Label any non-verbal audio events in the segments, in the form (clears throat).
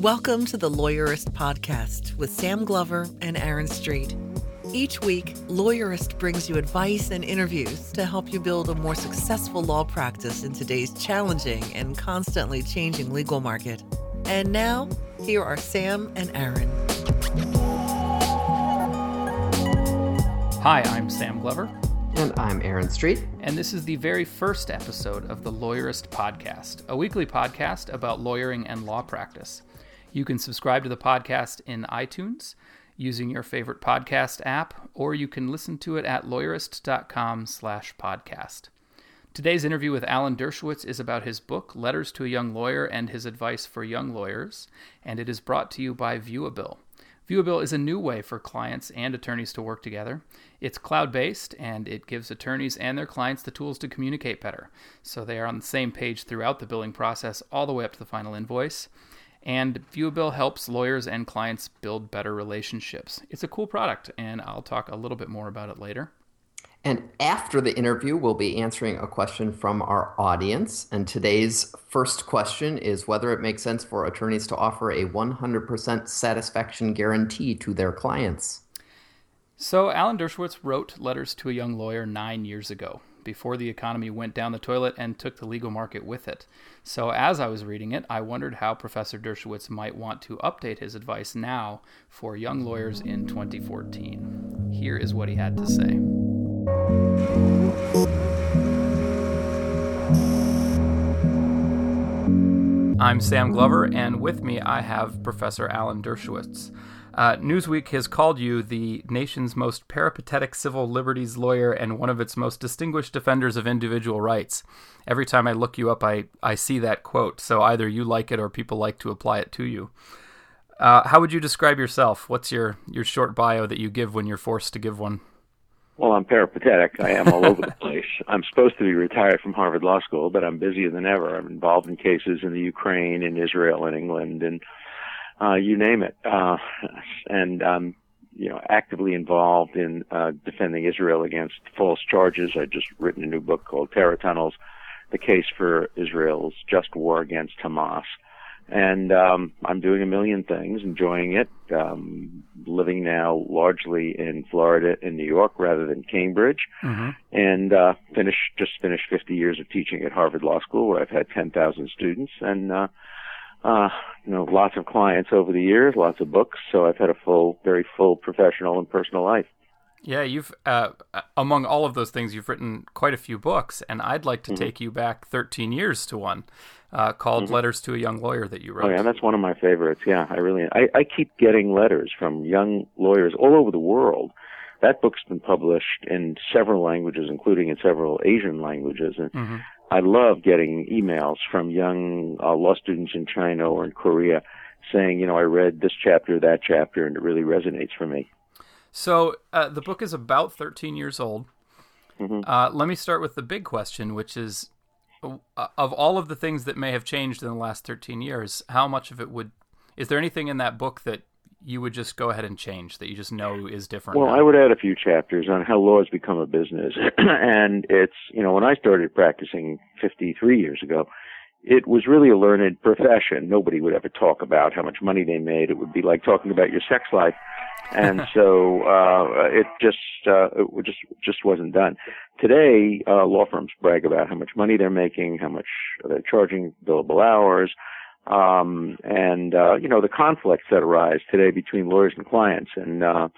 Welcome to the Lawyerist Podcast with Sam Glover and Aaron Street. Each week, Lawyerist brings you advice and interviews to help you build a more successful law practice in today's challenging and constantly changing legal market. And now, here are Sam and Aaron. Hi, I'm Sam Glover. And I'm Aaron Street. And this is the very first episode of the Lawyerist Podcast, a weekly podcast about lawyering and law practice. You can subscribe to the podcast in iTunes using your favorite podcast app, or you can listen to it at lawyerist.com slash podcast. Today's interview with Alan Dershowitz is about his book, Letters to a Young Lawyer and His Advice for Young Lawyers, and it is brought to you by Viewabill. Viewabill is a new way for clients and attorneys to work together. It's cloud based and it gives attorneys and their clients the tools to communicate better. So they are on the same page throughout the billing process, all the way up to the final invoice. And Viewabill helps lawyers and clients build better relationships. It's a cool product, and I'll talk a little bit more about it later. And after the interview, we'll be answering a question from our audience. And today's first question is whether it makes sense for attorneys to offer a 100% satisfaction guarantee to their clients. So, Alan Dershowitz wrote Letters to a Young Lawyer nine years ago, before the economy went down the toilet and took the legal market with it. So, as I was reading it, I wondered how Professor Dershowitz might want to update his advice now for young lawyers in 2014. Here is what he had to say. I'm Sam Glover, and with me I have Professor Alan Dershowitz. Uh, Newsweek has called you the nation's most peripatetic civil liberties lawyer and one of its most distinguished defenders of individual rights. Every time I look you up, I, I see that quote, so either you like it or people like to apply it to you. Uh, how would you describe yourself? What's your, your short bio that you give when you're forced to give one? Well, I'm peripatetic. I am all over the (laughs) place. I'm supposed to be retired from Harvard Law School, but I'm busier than ever. I'm involved in cases in the Ukraine, in Israel, in England, and uh, you name it. Uh, and I'm, you know, actively involved in uh, defending Israel against false charges. I just written a new book called Terror Tunnels: The Case for Israel's Just War Against Hamas and um, I'm doing a million things, enjoying it. Um, living now largely in Florida and New York rather than Cambridge, mm-hmm. and uh, finished just finished 50 years of teaching at Harvard Law School, where I've had 10,000 students, and uh, uh, you know lots of clients over the years, lots of books. So I've had a full, very full professional and personal life. Yeah, you've uh, among all of those things, you've written quite a few books, and I'd like to mm-hmm. take you back 13 years to one uh, called mm-hmm. "Letters to a Young Lawyer" that you wrote. Oh yeah, that's one of my favorites. Yeah, I really, I, I keep getting letters from young lawyers all over the world. That book's been published in several languages, including in several Asian languages, and mm-hmm. I love getting emails from young uh, law students in China or in Korea saying, you know, I read this chapter, that chapter, and it really resonates for me. So uh, the book is about 13 years old. Mm-hmm. Uh, let me start with the big question, which is uh, of all of the things that may have changed in the last 13 years, how much of it would is there anything in that book that you would just go ahead and change that you just know is different? Well, now? I would add a few chapters on how law has become a business. (clears throat) and it's, you know, when I started practicing 53 years ago, it was really a learned profession. Nobody would ever talk about how much money they made. It would be like talking about your sex life. And (laughs) so, uh, it just, uh, it just, just wasn't done. Today, uh, law firms brag about how much money they're making, how much they're charging billable hours, um, and, uh, you know, the conflicts that arise today between lawyers and clients. And, uh,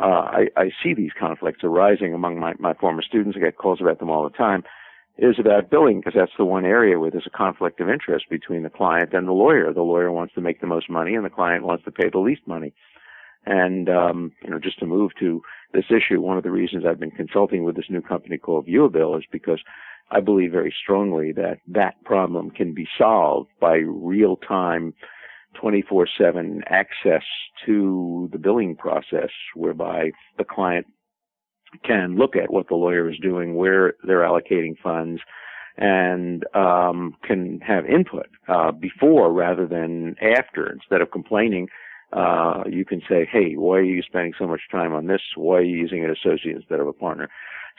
uh, I, I see these conflicts arising among my, my former students. I get calls about them all the time is about billing because that's the one area where there's a conflict of interest between the client and the lawyer. The lawyer wants to make the most money and the client wants to pay the least money. And, um, you know, just to move to this issue, one of the reasons I've been consulting with this new company called Viewabill is because I believe very strongly that that problem can be solved by real time 24-7 access to the billing process whereby the client can look at what the lawyer is doing, where they're allocating funds, and um, can have input uh, before rather than after. Instead of complaining, uh, you can say, "Hey, why are you spending so much time on this? Why are you using an associate instead of a partner?"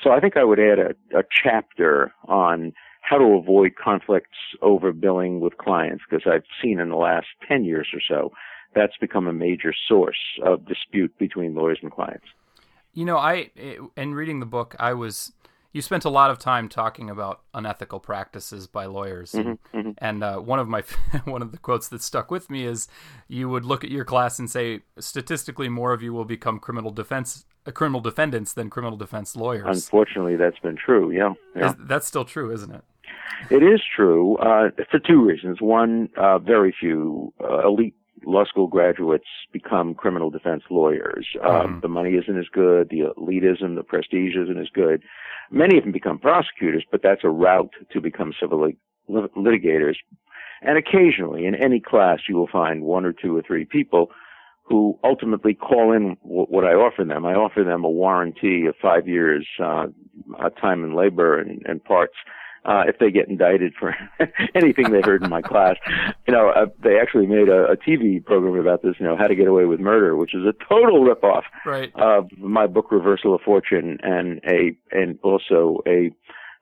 So I think I would add a, a chapter on how to avoid conflicts over billing with clients because I've seen in the last 10 years or so that's become a major source of dispute between lawyers and clients. You know, I in reading the book, I was you spent a lot of time talking about unethical practices by lawyers, mm-hmm, mm-hmm. and uh, one of my (laughs) one of the quotes that stuck with me is you would look at your class and say statistically more of you will become criminal defense uh, criminal defendants than criminal defense lawyers. Unfortunately, that's been true. Yeah, yeah. Is, that's still true, isn't it? It is true uh, for two reasons. One, uh, very few uh, elite law school graduates become criminal defense lawyers. Um, mm-hmm. the money isn't as good, the elitism, the prestige isn't as good. Many of them become prosecutors, but that's a route to become civil lit- litigators. And occasionally, in any class, you will find one or two or three people who ultimately call in w- what I offer them. I offer them a warranty of five years, uh, time and labor and, and parts uh, if they get indicted for (laughs) anything they heard in my class. You know, uh, they actually made a, a TV program about this, you know, how to get away with murder, which is a total ripoff right. of my book Reversal of Fortune and a, and also a,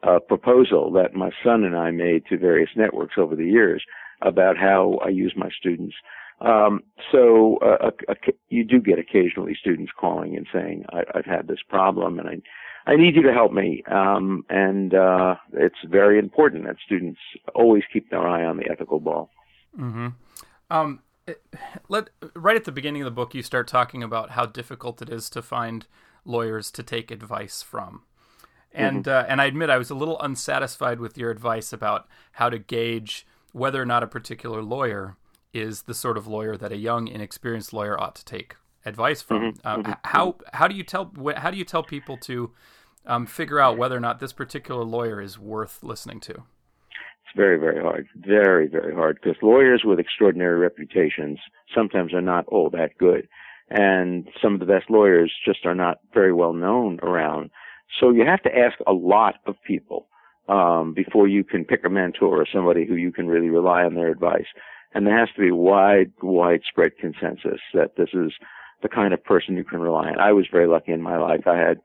uh, proposal that my son and I made to various networks over the years about how I use my students. Um, so uh, a, a, you do get occasionally students calling and saying, I, I've had this problem and I I need you to help me. Um, and uh, it's very important that students always keep their eye on the ethical ball. Mm-hmm. Um, it, let right at the beginning of the book, you start talking about how difficult it is to find lawyers to take advice from. And mm-hmm. uh, and I admit I was a little unsatisfied with your advice about how to gauge whether or not a particular lawyer is the sort of lawyer that a young, inexperienced lawyer ought to take advice from. Mm-hmm. Uh, mm-hmm. How how do you tell how do you tell people to um, figure out whether or not this particular lawyer is worth listening to? It's very very hard, very very hard because lawyers with extraordinary reputations sometimes are not all that good, and some of the best lawyers just are not very well known around. So you have to ask a lot of people um, before you can pick a mentor or somebody who you can really rely on their advice. And there has to be wide, widespread consensus that this is the kind of person you can rely on. I was very lucky in my life. I had,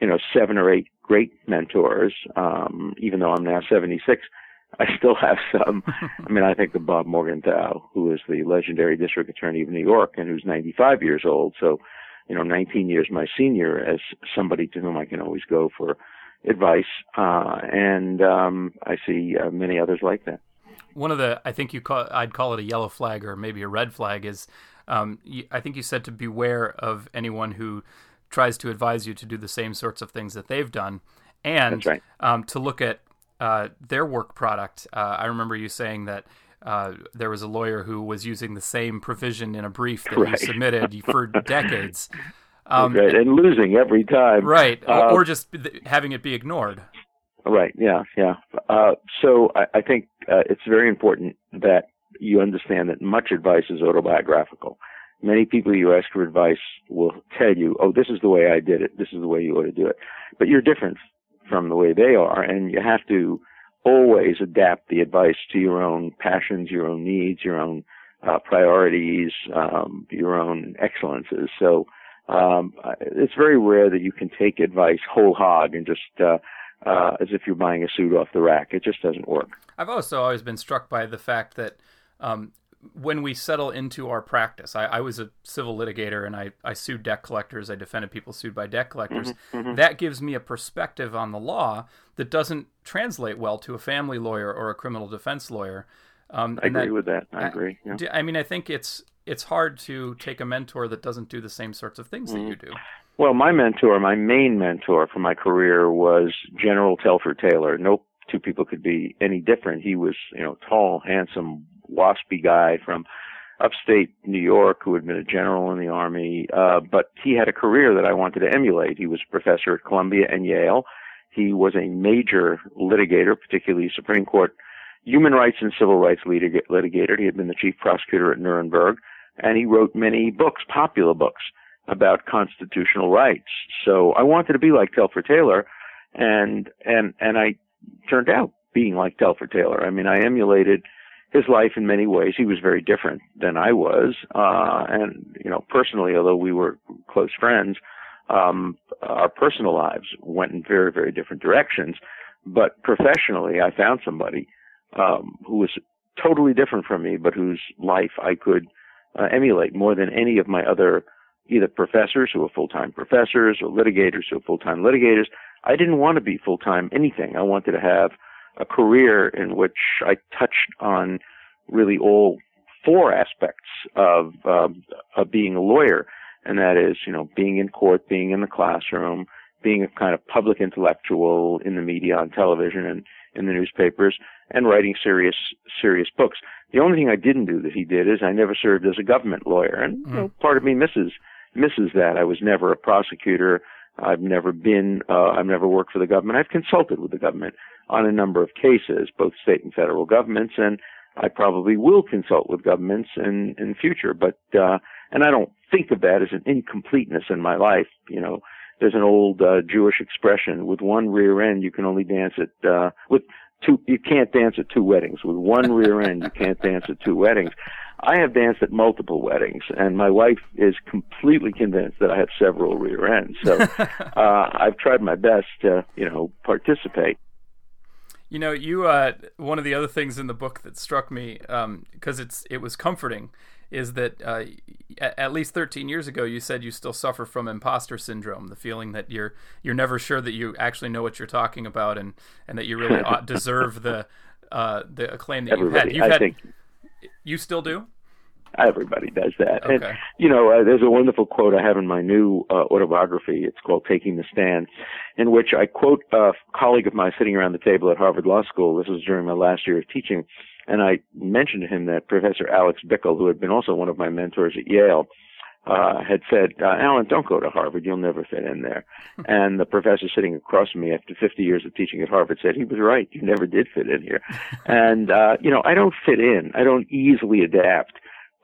you know, seven or eight great mentors. Um, even though I'm now 76, I still have some. (laughs) I mean, I think of Bob Morgenthau, who is the legendary district attorney of New York and who's 95 years old. So, you know, 19 years my senior as somebody to whom I can always go for advice. Uh, and, um, I see uh, many others like that. One of the, I think you call, I'd call it a yellow flag or maybe a red flag is um, I think you said to beware of anyone who tries to advise you to do the same sorts of things that they've done, and right. um, to look at uh, their work product. Uh, I remember you saying that. Uh, there was a lawyer who was using the same provision in a brief that right. you submitted (laughs) for decades. Um, right. and losing every time. Right, uh, or just having it be ignored. Right. Yeah. Yeah. Uh, so I, I think uh, it's very important that you understand that much advice is autobiographical. Many people you ask for advice will tell you, oh, this is the way I did it. This is the way you ought to do it. But you're different from the way they are, and you have to always adapt the advice to your own passions, your own needs, your own uh, priorities, um, your own excellences. So um, it's very rare that you can take advice whole hog and just uh, uh, as if you're buying a suit off the rack. It just doesn't work. I've also always been struck by the fact that um, when we settle into our practice, I, I, was a civil litigator and I, I sued debt collectors. I defended people sued by debt collectors. Mm-hmm, mm-hmm. That gives me a perspective on the law that doesn't translate well to a family lawyer or a criminal defense lawyer. Um, I agree that, with that. I agree. Yeah. I mean, I think it's it's hard to take a mentor that doesn't do the same sorts of things mm-hmm. that you do. Well, my mentor, my main mentor for my career was General Telford Taylor. No two people could be any different. He was, you know, tall, handsome, waspy guy from upstate New York who had been a general in the army. Uh, but he had a career that I wanted to emulate. He was a professor at Columbia and Yale. He was a major litigator, particularly Supreme Court human rights and civil rights litig- litigator. He had been the chief prosecutor at Nuremberg, and he wrote many books, popular books about constitutional rights. So I wanted to be like Telford Taylor, and and and I turned out being like Telford Taylor. I mean, I emulated his life in many ways. He was very different than I was, uh, and you know, personally, although we were close friends, um, our personal lives went in very, very different directions. But professionally, I found somebody um, who was totally different from me, but whose life I could uh, emulate more than any of my other either professors who are full-time professors or litigators who are full-time litigators. I didn't want to be full-time anything. I wanted to have a career in which I touched on really all four aspects of, um, of being a lawyer, and that is, you know, being in court, being in the classroom, being a kind of public intellectual in the media, on television, and in the newspapers, and writing serious, serious books. The only thing I didn't do that he did is I never served as a government lawyer, and you know, mm. part of me misses misses that. I was never a prosecutor. I've never been. Uh, I've never worked for the government. I've consulted with the government on a number of cases, both state and federal governments, and I probably will consult with governments in in future. But uh, and I don't think of that as an incompleteness in my life. You know, there's an old uh, Jewish expression: with one rear end, you can only dance at uh, with two. You can't dance at two weddings. With one rear end, you can't dance at two weddings. I have danced at multiple weddings, and my wife is completely convinced that I have several rear ends. So (laughs) uh, I've tried my best to, you know, participate. You know, you uh, one of the other things in the book that struck me because um, it's it was comforting is that uh, at least 13 years ago you said you still suffer from imposter syndrome, the feeling that you're you're never sure that you actually know what you're talking about and and that you really (laughs) deserve the uh, the acclaim that Everybody, you've had. You've I had think you still do? Everybody does that. Okay. And, you know, uh, there's a wonderful quote I have in my new uh, autobiography. It's called Taking the Stand, in which I quote a colleague of mine sitting around the table at Harvard Law School. This was during my last year of teaching. And I mentioned to him that Professor Alex Bickel, who had been also one of my mentors at Yale, uh, had said, uh, Alan, don't go to Harvard. You'll never fit in there. (laughs) and the professor sitting across from me after 50 years of teaching at Harvard said, he was right. You never did fit in here. (laughs) and, uh, you know, I don't fit in. I don't easily adapt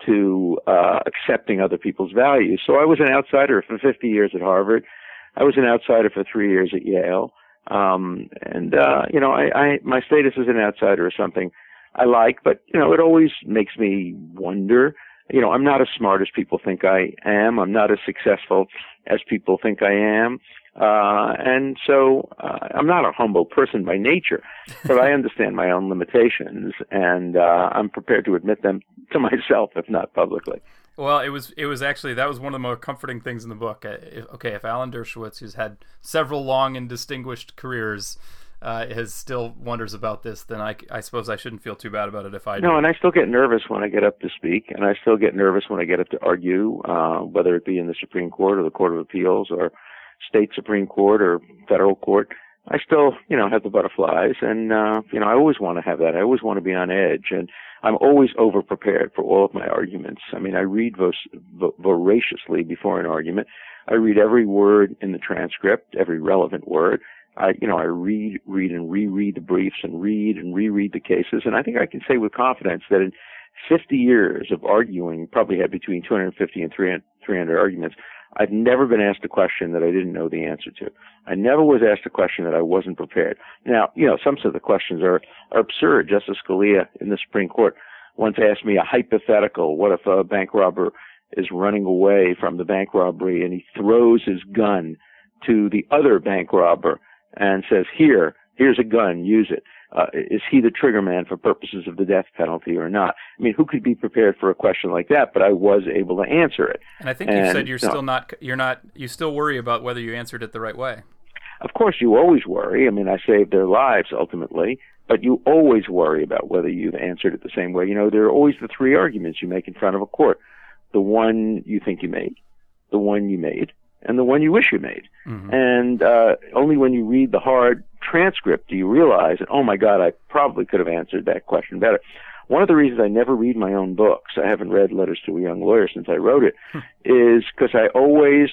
to, uh, accepting other people's values. So I was an outsider for 50 years at Harvard. I was an outsider for three years at Yale. Um, and, uh, you know, I, I, my status as an outsider is something I like, but, you know, it always makes me wonder, you know, I'm not as smart as people think I am. I'm not as successful as people think I am. Uh, and so uh, I'm not a humble person by nature, but I understand my own limitations, and uh, I'm prepared to admit them to (laughs) myself, if not publicly. Well, it was it was actually that was one of the more comforting things in the book. Uh, if, okay, if Alan Dershowitz, who's had several long and distinguished careers, uh, has still wonders about this, then I, I suppose I shouldn't feel too bad about it if I no. Do. And I still get nervous when I get up to speak, and I still get nervous when I get up to argue, uh, whether it be in the Supreme Court or the Court of Appeals or state Supreme Court or federal court. I still, you know, have the butterflies, and uh, you know, I always want to have that. I always want to be on edge, and I'm always over prepared for all of my arguments. I mean, I read voraciously before an argument. I read every word in the transcript, every relevant word. I, you know, I read, read and reread the briefs and read and reread the cases. And I think I can say with confidence that in 50 years of arguing, probably had between 250 and 300, 300 arguments, I've never been asked a question that I didn't know the answer to. I never was asked a question that I wasn't prepared. Now, you know, some of the questions are, are absurd. Justice Scalia in the Supreme Court once asked me a hypothetical. What if a bank robber is running away from the bank robbery and he throws his gun to the other bank robber and says, here, here's a gun, use it. Uh, is he the trigger man for purposes of the death penalty or not? I mean, who could be prepared for a question like that? But I was able to answer it. And I think and, you said you're still not, you're not, you still worry about whether you answered it the right way. Of course, you always worry. I mean, I saved their lives ultimately, but you always worry about whether you've answered it the same way. You know, there are always the three arguments you make in front of a court. The one you think you made, the one you made, and the one you wish you made. Mm-hmm. And uh, only when you read the hard transcript do you realize, that oh my God, I probably could have answered that question better. One of the reasons I never read my own books, I haven't read Letters to a Young Lawyer since I wrote it, hmm. because I always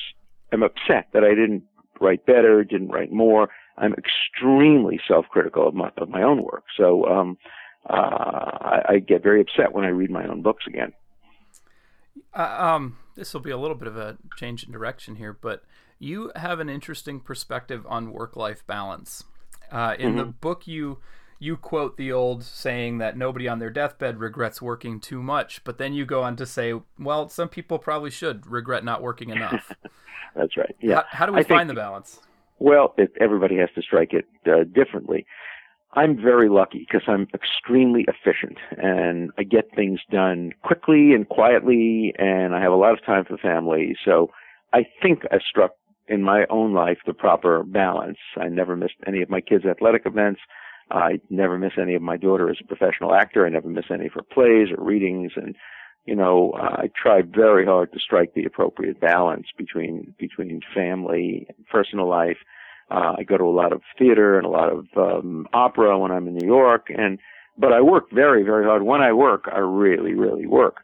am upset that I didn't write better, didn't write more. I'm extremely self-critical of my of my own work, so um, uh, I, I get very upset when I read my own books again. Uh, um, this will be a little bit of a change in direction here, but you have an interesting perspective on work-life balance. Uh, in mm-hmm. the book, you you quote the old saying that nobody on their deathbed regrets working too much, but then you go on to say, well, some people probably should regret not working enough. (laughs) That's right. Yeah. How, how do we I find think, the balance? Well, it, everybody has to strike it uh, differently. I'm very lucky because I'm extremely efficient and I get things done quickly and quietly and I have a lot of time for family. So I think I struck in my own life the proper balance. I never missed any of my kids' athletic events. I never miss any of my daughter as a professional actor. I never miss any of her plays or readings. And, you know, I try very hard to strike the appropriate balance between, between family and personal life uh, I go to a lot of theater and a lot of um, opera when I'm in New York, and but I work very, very hard. When I work, I really, really work.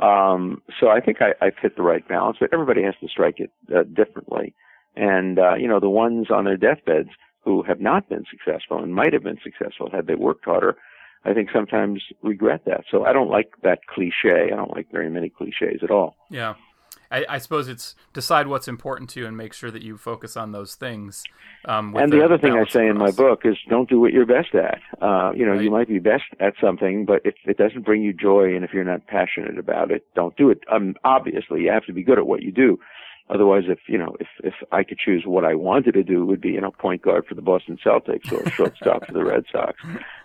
Um, so I think I, I've hit the right balance, but everybody has to strike it uh, differently. And uh, you know, the ones on their deathbeds who have not been successful and might have been successful had they worked harder, I think sometimes regret that. So I don't like that cliche. I don't like very many cliches at all. Yeah. I, I, suppose it's decide what's important to you and make sure that you focus on those things. Um, and the, the other thing I say in my book is don't do what you're best at. Uh, you know, right. you might be best at something, but if it doesn't bring you joy and if you're not passionate about it, don't do it. Um, obviously, you have to be good at what you do. Otherwise, if you know, if if I could choose what I wanted to do, would be you know point guard for the Boston Celtics or (laughs) shortstop for the Red Sox.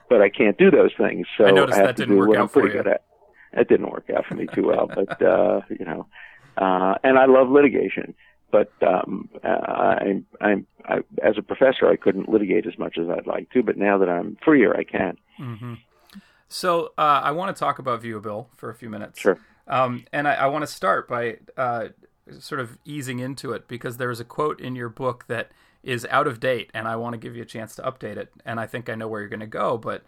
But I can't do those things, so I, I have to do what I'm pretty you. good at. It didn't work out for me too well, but uh, you know, uh, and I love litigation. But um, I, I, I, as a professor, I couldn't litigate as much as I'd like to. But now that I'm freer, I can. Mm-hmm. So uh, I want to talk about Viewabill for a few minutes. Sure. Um, and I, I, want to start by uh, sort of easing into it because there's a quote in your book that is out of date, and I want to give you a chance to update it. And I think I know where you're going to go, but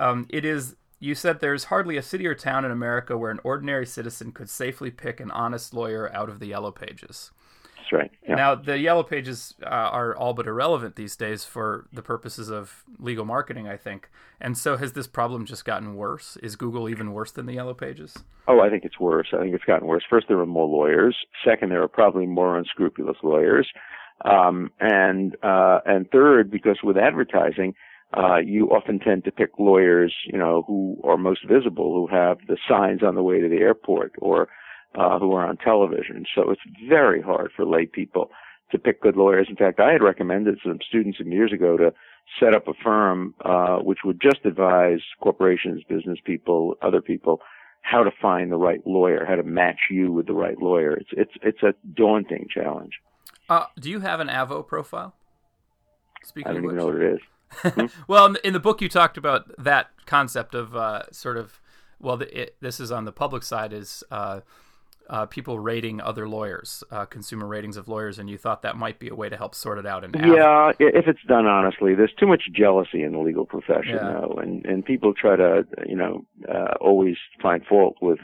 um, it is you said there's hardly a city or town in America where an ordinary citizen could safely pick an honest lawyer out of the yellow pages. That's right. Yeah. Now, the yellow pages uh, are all but irrelevant these days for the purposes of legal marketing, I think. And so, has this problem just gotten worse? Is Google even worse than the yellow pages? Oh, I think it's worse. I think it's gotten worse. First, there are more lawyers. Second, there are probably more unscrupulous lawyers. Um, and uh, and third, because with advertising, uh, you often tend to pick lawyers, you know, who are most visible, who have the signs on the way to the airport or uh, who are on television. So it's very hard for lay people to pick good lawyers. In fact, I had recommended some students some years ago to set up a firm uh, which would just advise corporations, business people, other people how to find the right lawyer, how to match you with the right lawyer. It's it's it's a daunting challenge. Uh, do you have an Avvo profile? Speaking I don't even know what it is. (laughs) well, in the book, you talked about that concept of uh, sort of, well, the, it, this is on the public side, is uh, uh, people rating other lawyers, uh, consumer ratings of lawyers, and you thought that might be a way to help sort it out. And yeah, if it's done honestly, there's too much jealousy in the legal profession, yeah. though, and and people try to, you know, uh, always find fault with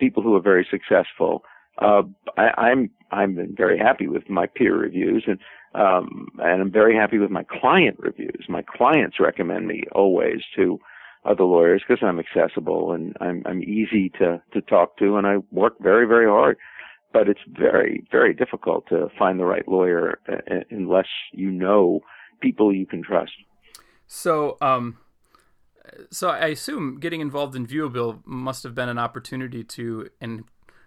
people who are very successful. Uh, I, I'm I'm very happy with my peer reviews, and um, and I'm very happy with my client reviews. My clients recommend me always to other lawyers because I'm accessible and I'm, I'm easy to, to talk to and I work very, very hard. But it's very, very difficult to find the right lawyer uh, unless you know people you can trust. So, um, so I assume getting involved in Viewabill must have been an opportunity to and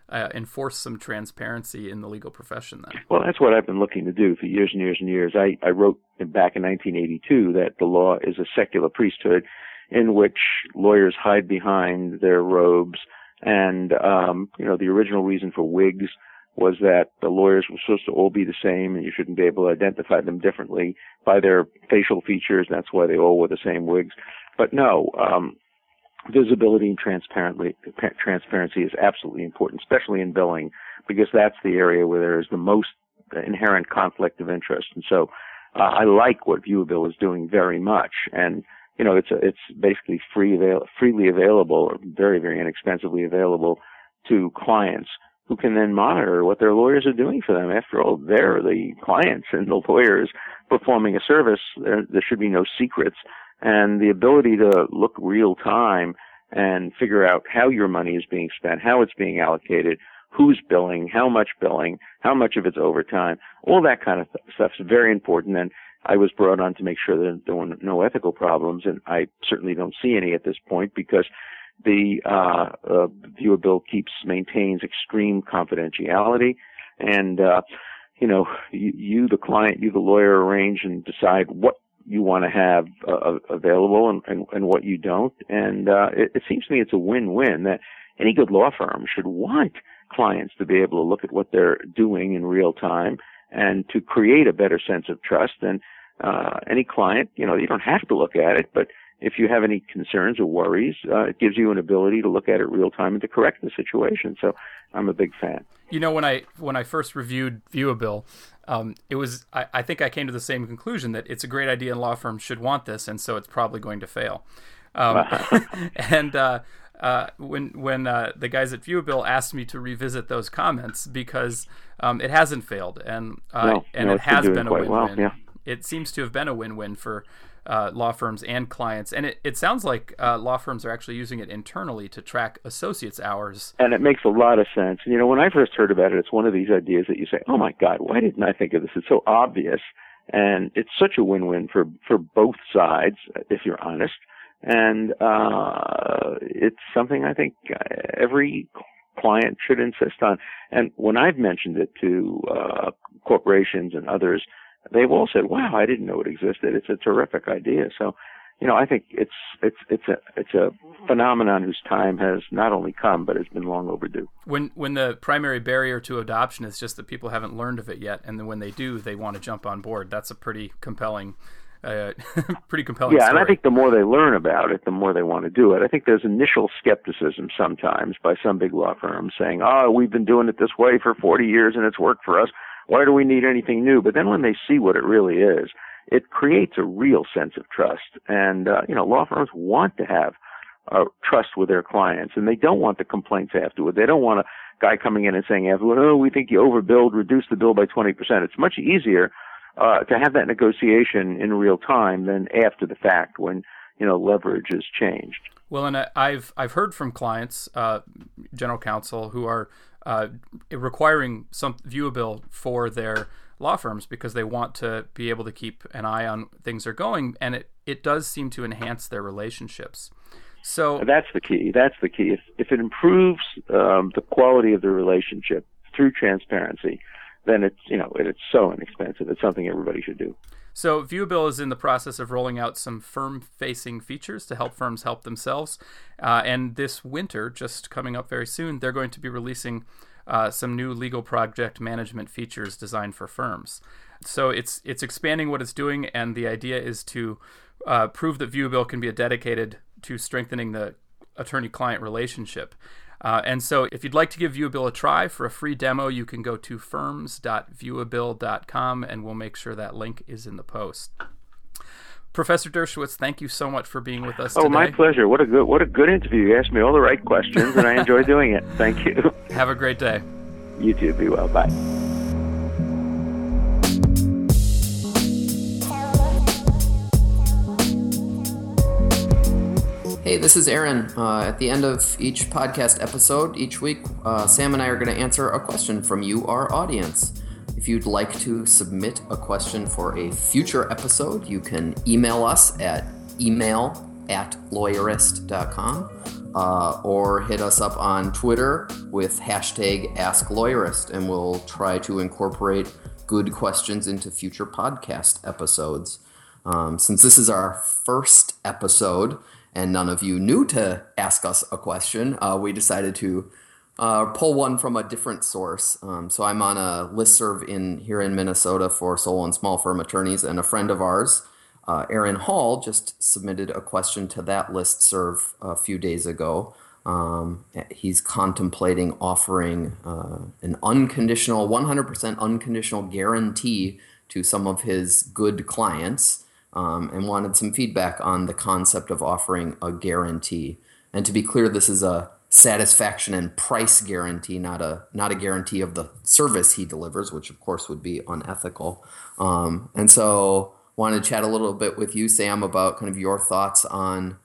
uh, enforce some transparency in the legal profession then? Well, that's what I've been looking to do for years and years and years. I, I wrote back in 1982 that the law is a secular priesthood in which lawyers hide behind their robes. And, um, you know, the original reason for wigs was that the lawyers were supposed to all be the same and you shouldn't be able to identify them differently by their facial features. That's why they all wore the same wigs. But no, um, visibility and transparency is absolutely important, especially in billing, because that's the area where there is the most inherent conflict of interest. And so uh, I like what Viewabill is doing very much. And you know, it's a, it's basically free avail- freely available or very very inexpensively available to clients who can then monitor what their lawyers are doing for them. After all, they're the clients and the lawyers performing a service. There, there should be no secrets and the ability to look real time and figure out how your money is being spent, how it's being allocated, who's billing, how much billing, how much of it's overtime, all that kind of stuff is very important. And I was brought on to make sure that there were no ethical problems, and I certainly don't see any at this point because the uh, uh, Viewabill keeps maintains extreme confidentiality, and uh, you know, you, you the client, you the lawyer arrange and decide what you want to have uh, available and, and, and what you don't. And uh, it, it seems to me it's a win-win that any good law firm should want clients to be able to look at what they're doing in real time and to create a better sense of trust. And uh, any client, you know, you don't have to look at it, but if you have any concerns or worries, uh, it gives you an ability to look at it real time and to correct the situation. So I'm a big fan. You know, when I when I first reviewed Viewabill, um, it was I, I, think I came to the same conclusion that it's a great idea and law firms should want this, and so it's probably going to fail. Um, (laughs) and uh, uh, when when uh, the guys at Viewabill asked me to revisit those comments because um, it hasn't failed and uh, no, and no, it has been, been a win-win. Well, yeah. It seems to have been a win-win for uh, law firms and clients. And it, it sounds like uh, law firms are actually using it internally to track associates' hours. And it makes a lot of sense. You know, when I first heard about it, it's one of these ideas that you say, oh my God, why didn't I think of this? It's so obvious. And it's such a win-win for, for both sides, if you're honest. And, uh, it's something I think every client should insist on. And when I've mentioned it to, uh, corporations and others, they've all said, "Wow, I didn't know it existed. It's a terrific idea." So, you know, I think it's it's it's a it's a phenomenon whose time has not only come but has been long overdue. When when the primary barrier to adoption is just that people haven't learned of it yet, and then when they do, they want to jump on board. That's a pretty compelling. Uh, (laughs) pretty compelling. Yeah, story. and I think the more they learn about it, the more they want to do it. I think there's initial skepticism sometimes by some big law firms saying, "Oh, we've been doing it this way for 40 years and it's worked for us. Why do we need anything new? But then when they see what it really is, it creates a real sense of trust. And, uh, you know, law firms want to have uh, trust with their clients and they don't want the complaints afterward. They don't want a guy coming in and saying oh, we think you overbilled, reduce the bill by 20%. It's much easier uh, to have that negotiation in real time than after the fact when, you know, leverage has changed. Well, and I've I've heard from clients, uh, general counsel, who are uh, requiring some Viewabill for their law firms because they want to be able to keep an eye on things are going, and it it does seem to enhance their relationships. So that's the key. That's the key. If if it improves um, the quality of the relationship through transparency, then it's you know it's so inexpensive. It's something everybody should do. So, Viewabill is in the process of rolling out some firm facing features to help firms help themselves. Uh, and this winter, just coming up very soon, they're going to be releasing uh, some new legal project management features designed for firms. So, it's, it's expanding what it's doing, and the idea is to uh, prove that Viewabill can be dedicated to strengthening the attorney client relationship. Uh, and so, if you'd like to give Viewabill a try for a free demo, you can go to firms.viewabill.com and we'll make sure that link is in the post. Professor Dershowitz, thank you so much for being with us. Oh, today. my pleasure. What a good what a good interview. You asked me all the right questions, and I enjoy doing it. Thank you. (laughs) Have a great day. You too. Be well. Bye. Hey, this is Aaron. Uh, at the end of each podcast episode, each week, uh, Sam and I are going to answer a question from you, our audience. If you'd like to submit a question for a future episode, you can email us at email at lawyerist.com uh, or hit us up on Twitter with hashtag AskLawyerist, and we'll try to incorporate good questions into future podcast episodes. Um, since this is our first episode, and none of you knew to ask us a question, uh, we decided to uh, pull one from a different source. Um, so I'm on a listserv in here in Minnesota for sole and small firm attorneys, and a friend of ours, uh, Aaron Hall, just submitted a question to that listserv a few days ago. Um, he's contemplating offering uh, an unconditional, 100% unconditional guarantee to some of his good clients um, and wanted some feedback on the concept of offering a guarantee. And to be clear, this is a satisfaction and price guarantee, not a not a guarantee of the service he delivers, which of course would be unethical. Um, and so, wanted to chat a little bit with you, Sam, about kind of your thoughts on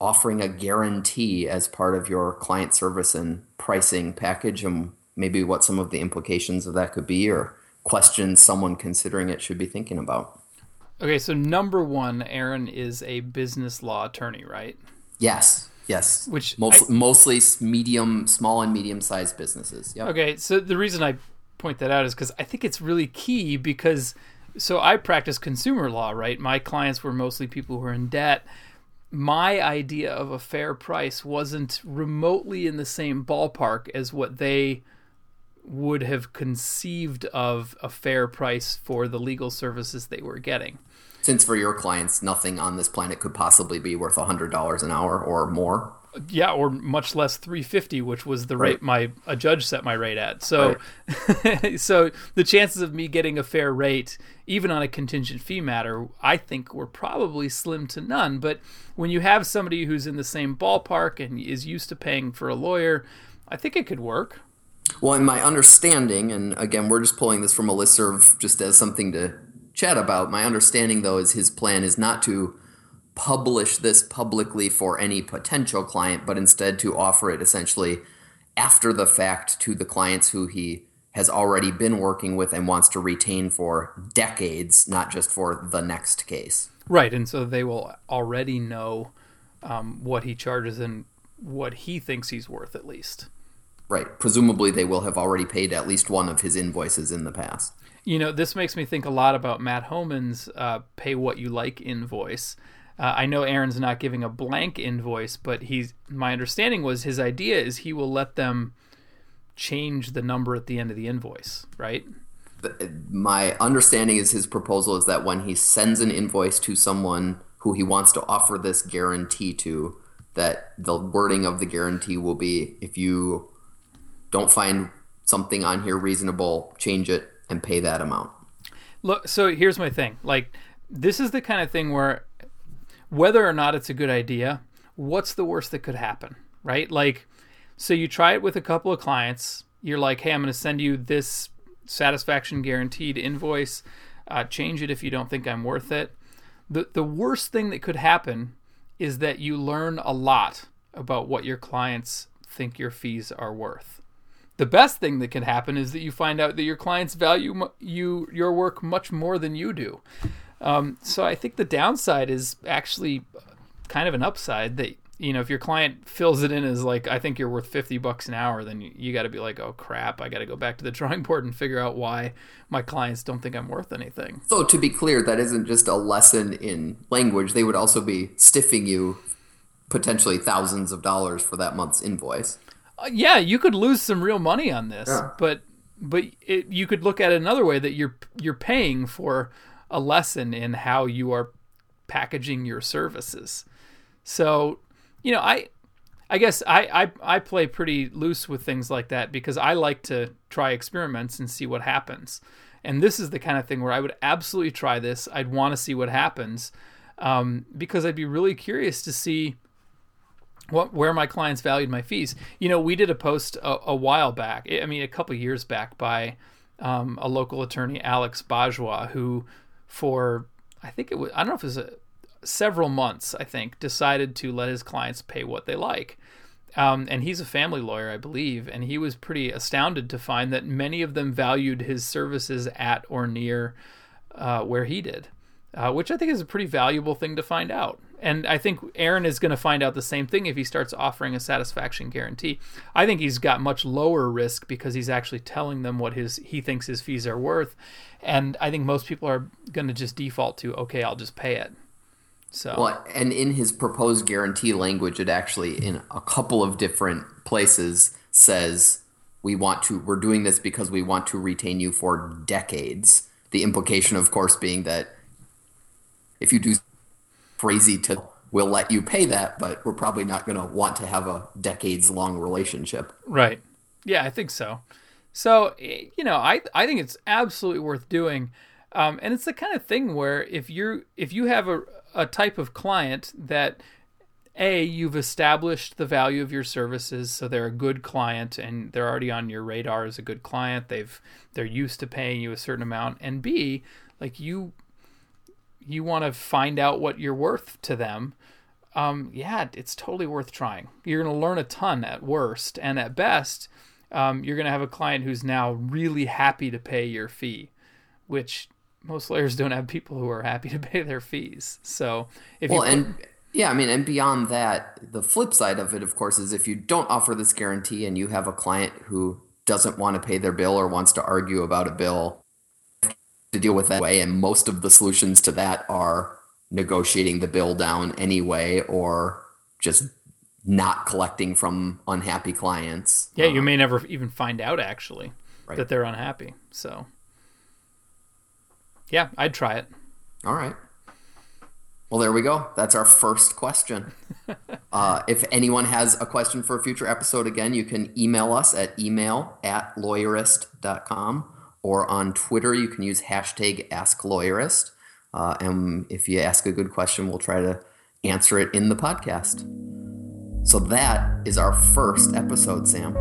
offering a guarantee as part of your client service and pricing package, and maybe what some of the implications of that could be, or questions someone considering it should be thinking about. Okay, so number one, Aaron is a business law attorney, right? Yes. Yes. Which Most, I, mostly medium, small and medium sized businesses. Yep. Okay, so the reason I point that out is because I think it's really key because so I practice consumer law, right? My clients were mostly people who were in debt. My idea of a fair price wasn't remotely in the same ballpark as what they would have conceived of a fair price for the legal services they were getting. Since for your clients, nothing on this planet could possibly be worth $100 an hour or more yeah, or much less 350, which was the right. rate my a judge set my rate at. So, right. (laughs) so the chances of me getting a fair rate, even on a contingent fee matter, I think were probably slim to none. But when you have somebody who's in the same ballpark and is used to paying for a lawyer, I think it could work. Well, in my understanding, and again, we're just pulling this from a listserv just as something to chat about. My understanding, though, is his plan is not to publish this publicly for any potential client, but instead to offer it essentially after the fact to the clients who he has already been working with and wants to retain for decades, not just for the next case. Right, and so they will already know um, what he charges and what he thinks he's worth, at least. Right. Presumably, they will have already paid at least one of his invoices in the past. You know, this makes me think a lot about Matt Homann's uh, "Pay What You Like" invoice, uh, I know Aaron's not giving a blank invoice, but he's my understanding was his idea is he will let them change the number at the end of the invoice, right? My understanding is his proposal is that when he sends an invoice to someone who he wants to offer this guarantee to, that the wording of the guarantee will be if you don't find something on here reasonable, change it and pay that amount. Look, so here's my thing. Like this is the kind of thing where whether or not it's a good idea, what's the worst that could happen, right? Like, so you try it with a couple of clients. You're like, hey, I'm going to send you this satisfaction guaranteed invoice. Uh, change it if you don't think I'm worth it. The, the worst thing that could happen is that you learn a lot about what your clients think your fees are worth. The best thing that can happen is that you find out that your clients value you your work much more than you do. Um, so I think the downside is actually kind of an upside that you know if your client fills it in as like I think you're worth 50 bucks an hour then you, you got to be like oh crap I got to go back to the (laughs) drawing board and figure out why my clients don't think I'm worth anything. So to be clear that isn't just a lesson in language they would also be stiffing you potentially thousands of dollars for that month's invoice. Uh, yeah, you could lose some real money on this, yeah. but but it, you could look at it another way that you're you're paying for a lesson in how you are packaging your services. So, you know, I I guess I, I, I play pretty loose with things like that because I like to try experiments and see what happens. And this is the kind of thing where I would absolutely try this. I'd want to see what happens um, because I'd be really curious to see what where my clients valued my fees. You know, we did a post a, a while back. I mean, a couple years back by um, a local attorney, Alex Bajwa, who for I think it was I don't know if it was a, several months I think decided to let his clients pay what they like. Um, and he's a family lawyer, I believe, and he was pretty astounded to find that many of them valued his services at or near uh, where he did, uh, which I think is a pretty valuable thing to find out and I think Aaron is going to find out the same thing if he starts offering a satisfaction guarantee. I think he's got much lower risk because he's actually telling them what his he thinks his fees are worth, and I think most people are going to just default to okay, I'll just pay it. So well, and in his proposed guarantee language, it actually in a couple of different places says we want to we're doing this because we want to retain you for decades. The implication, of course, being that if you do crazy to we'll let you pay that, but we're probably not going to want to have a decades long relationship. Right. Yeah, I think so. So, you know, I I think it's absolutely worth doing. Um, and it's the kind of thing where if you're if you have a, a type of client that a you've established the value of your services so they're a good client and they're already on your radar as a good client they've they're used to paying you a certain amount and b like you you want to find out what you're worth to them, um, yeah, it's totally worth trying. You're going to learn a ton at worst, and at best, um, you're going to have a client who's now really happy to pay your fee, which most lawyers don't have people who are happy (laughs) to pay their fees. So if you well, you and yeah, I mean, and beyond that, the flip side of it, of course, is if you don't offer this guarantee and you have a client who doesn't want to pay their bill or wants to argue about a bill to deal with that way. And most of the solutions to that are negotiating the bill down anyway or just not collecting from unhappy clients. Yeah, you may never even find out actually right. that they're unhappy. So, yeah, I'd try it. All right. Well, there we go. That's our first question. (laughs) uh, if anyone has a question for a future episode, again, you can email us at email at lawyerist.com or on Twitter, you can use hashtag AskLawyerist. Uh, and if you ask a good question, we'll try to answer it in the podcast. So that is our first episode, Sam.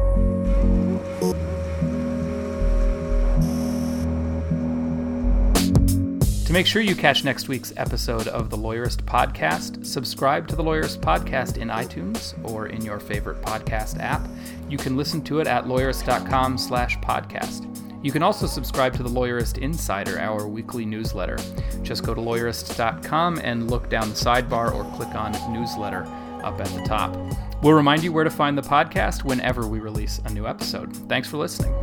To make sure you catch next week's episode of the Lawyerist Podcast, subscribe to the Lawyerist Podcast in iTunes or in your favorite podcast app. You can listen to it at lawyerist.com slash podcast. You can also subscribe to the Lawyerist Insider, our weekly newsletter. Just go to lawyerist.com and look down the sidebar or click on newsletter up at the top. We'll remind you where to find the podcast whenever we release a new episode. Thanks for listening.